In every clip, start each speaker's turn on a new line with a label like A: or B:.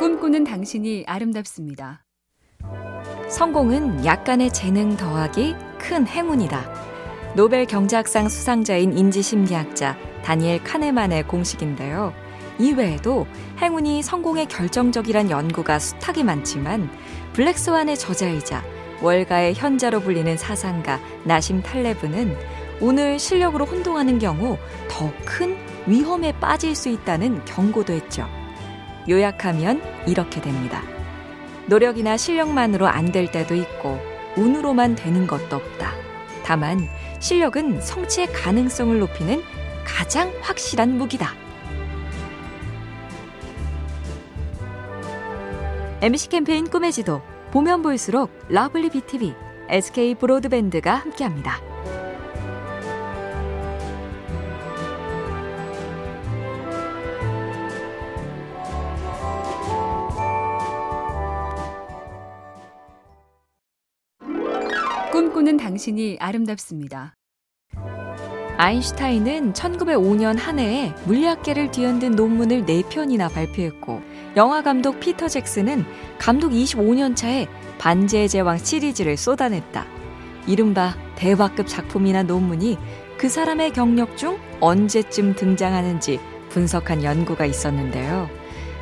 A: 꿈꾸는 당신이 아름답습니다.
B: 성공은 약간의 재능 더하기 큰 행운이다. 노벨 경제학상 수상자인 인지심리학자 다니엘 카네만의 공식인데요. 이외에도 행운이 성공의 결정적이란 연구가 숱하게 많지만 블랙스완의 저자이자 월가의 현자로 불리는 사상가 나심 탈레브는 오늘 실력으로 혼동하는 경우 더 큰 위험에 빠질 수 있다는 경고도 했죠. 요약하면 이렇게 됩니다. 노력이나 실력만으로 안 될 때도 있고 운으로만 되는 것도 없다. 다만 실력은 성취의 가능성을 높이는 가장 확실한 무기다. MC 캠페인 꿈의 지도 보면 볼수록 lovely BTV, SK 브로드밴드가 함께합니다.
A: 꿈꾸는 당신이 아름답습니다.
B: 아인슈타인은 1905년 한 해에 물리학계를 뒤흔든 논문을 4편이나 발표했고 영화 감독 피터 잭슨은 감독 25년 차에 반지의 제왕 시리즈를 쏟아냈다. 이른바 대박급 작품이나 논문이 그 사람의 경력 중 언제쯤 등장하는지 분석한 연구가 있었는데요.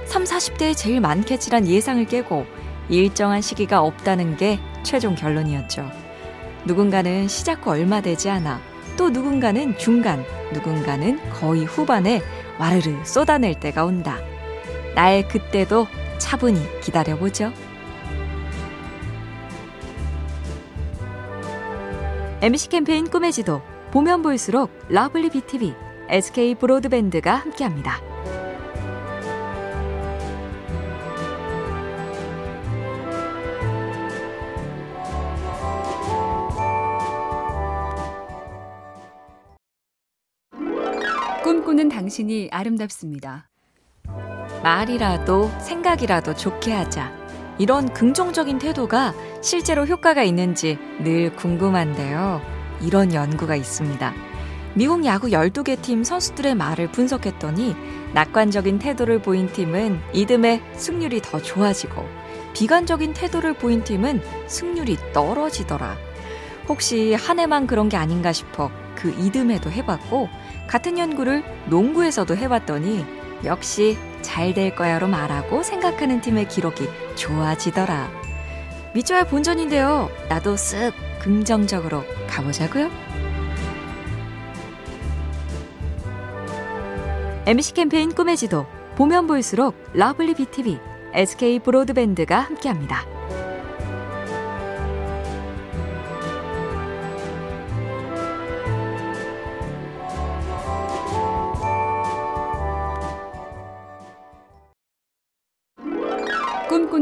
B: 3, 40대에 제일 많겠지란 예상을 깨고 일정한 시기가 없다는 게 최종 결론이었죠. 누군가는 시작 후 얼마 되지 않아 또 누군가는 중간, 누군가는 거의 후반에 와르르 쏟아낼 때가 온다. 나의 그때도 차분히 기다려보죠. MC 캠페인 꿈의 지도 보면 볼수록 lovely BTV, SK 브로드밴드가 함께합니다.
A: 꿈꾸는 당신이 아름답습니다.
B: 말이라도 생각이라도 좋게 하자. 이런 긍정적인 태도가 실제로 효과가 있는지 늘 궁금한데요. 이런 연구가 있습니다. 미국 야구 12개 팀 선수들의 말을 분석했더니 낙관적인 태도를 보인 팀은 이듬해 승률이 더 좋아지고 비관적인 태도를 보인 팀은 승률이 떨어지더라. 혹시 한 해만 그런 게 아닌가 싶어 그 이듬해도 해봤고 같은 연구를 농구에서도 해봤더니 역시 잘 될 거야로 말하고 생각하는 팀의 기록이 좋아지더라. 밑져야 본전인데요. 나도 쓱 긍정적으로 가보자고요. MC 캠페인 꿈의 지도 보면 볼수록 lovely BTV, SK 브로드밴드가 함께합니다.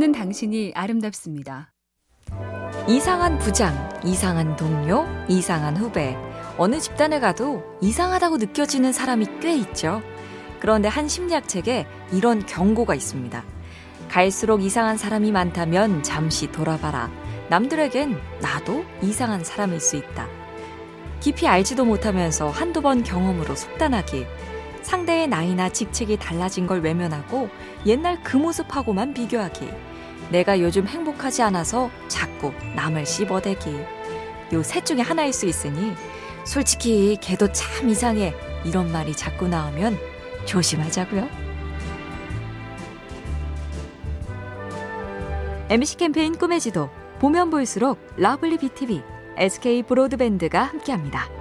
A: 꿈꾸는 당신이 아름답습니다.
B: 이상한 부장, 이상한 동료, 이상한 후배. 어느 집단에 가도 이상하다고 느껴지는 사람이 꽤 있죠. 그런데 한 심리학 책에 이런 경고가 있습니다. 갈수록 이상한 사람이 많다면 잠시 돌아봐라. 남들에겐 나도 이상한 사람일 수 있다. 깊이 알지도 못하면서 한두 번 경험으로 속단하기. 상대의 나이나 직책이 달라진 걸 외면하고 옛날 그 모습하고만 비교하기. 내가 요즘 행복하지 않아서 자꾸 남을 씹어대기. 요 셋 중에 하나일 수 있으니 솔직히 걔도 참 이상해. 이런 말이 자꾸 나오면 조심하자고요. MC 캠페인 꿈의 지도 보면 볼수록 lovely BTV, SK 브로드밴드가 함께합니다.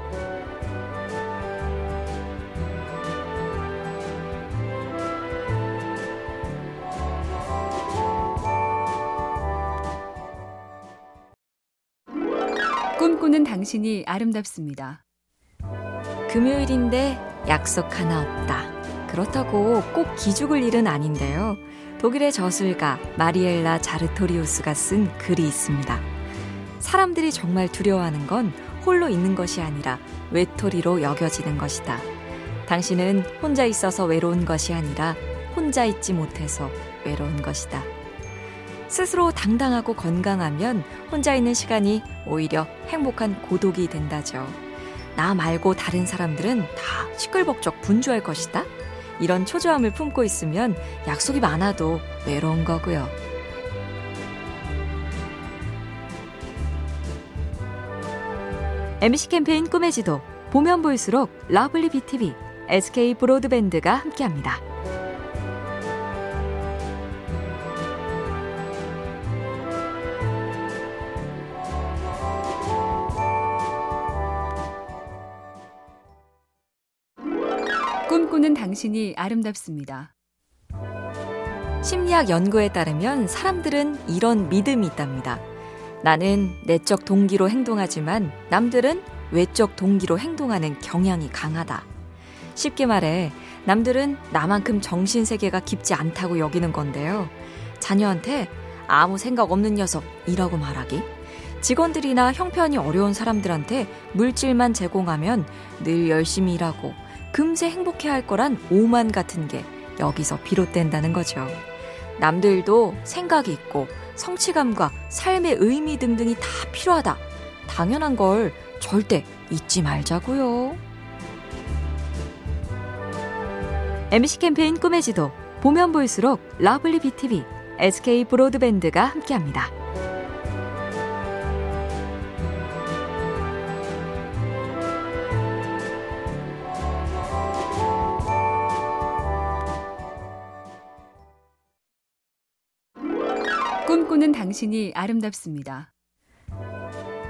A: 꿈꾸는 당신이 아름답습니다.
B: 금요일인데 약속 하나 없다. 그렇다고 꼭 기죽을 일은 아닌데요. 독일의 저술가 마리엘라 자르토리우스가 쓴 글이 있습니다. 사람들이 정말 두려워하는 건 홀로 있는 것이 아니라 외톨이로 여겨지는 것이다. 당신은 혼자 있어서 외로운 것이 아니라 혼자 있지 못해서 외로운 것이다. 스스로 당당하고 건강하면 혼자 있는 시간이 오히려 행복한 고독이 된다죠. 나 말고 다른 사람들은 다 시끌벅적 분주할 것이다. 이런 초조함을 품고 있으면 약속이 많아도 외로운 거고요. MC 캠페인 꿈의 지도 보면 볼수록 lovely BTV, SK 브로드밴드가 함께합니다.
A: 꿈꾸는 당신이 아름답습니다.
B: 심리학 연구에 따르면 사람들은 이런 믿음이 있답니다. 나는 내적 동기로 행동하지만 남들은 외적 동기로 행동하는 경향이 강하다. 쉽게 말해, 남들은 나만큼 정신세계가 깊지 않다고 여기는 건데요. 자녀한테 아무 생각 없는 녀석이라고 말하기. 직원들이나 형편이 어려운 사람들한테 물질만 제공하면 늘 열심히 일하고 금세 행복해 할 거란 오만 같은 게 여기서 비롯된다는 거죠. 남들도 생각이 있고 성취감과 삶의 의미 등등이 다 필요하다. 당연한 걸 절대 잊지 말자고요. MC 캠페인 꿈의 지도 보면 볼수록 lovely BTV, SK 브로드밴드가 함께합니다.
A: 꿈꾸는 당신이 아름답습니다.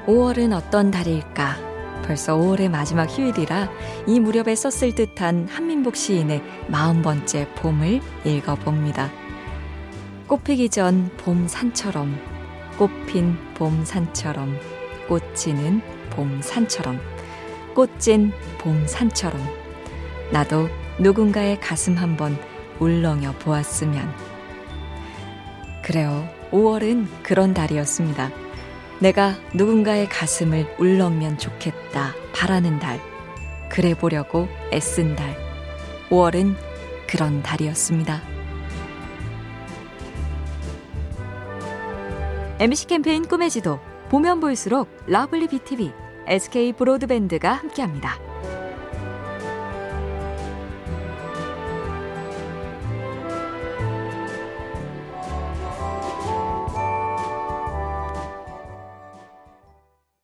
B: 5월은 어떤 달일까? 벌써 5월의 마지막 휴일이라 이 무렵에 썼을 듯한 한민복 시인의 40번째 봄을 읽어봅니다. 꽃피기 전 봄 산처럼, 꽃핀 봄 산처럼, 꽃지는 봄 산처럼, 꽃진 봄 산처럼, 나도 누군가의 가슴 한번 울렁여 보았으면. 그래요. 5월은 그런 달이었습니다. 내가 누군가의 가슴을 울렁이면 좋겠다 바라는 달. 그래 보려고 애쓴 달. 5월은 그런 달이었습니다. MC 캠페인 꿈의 지도 보면 볼수록 lovely BTV, SK 브로드밴드가 함께합니다.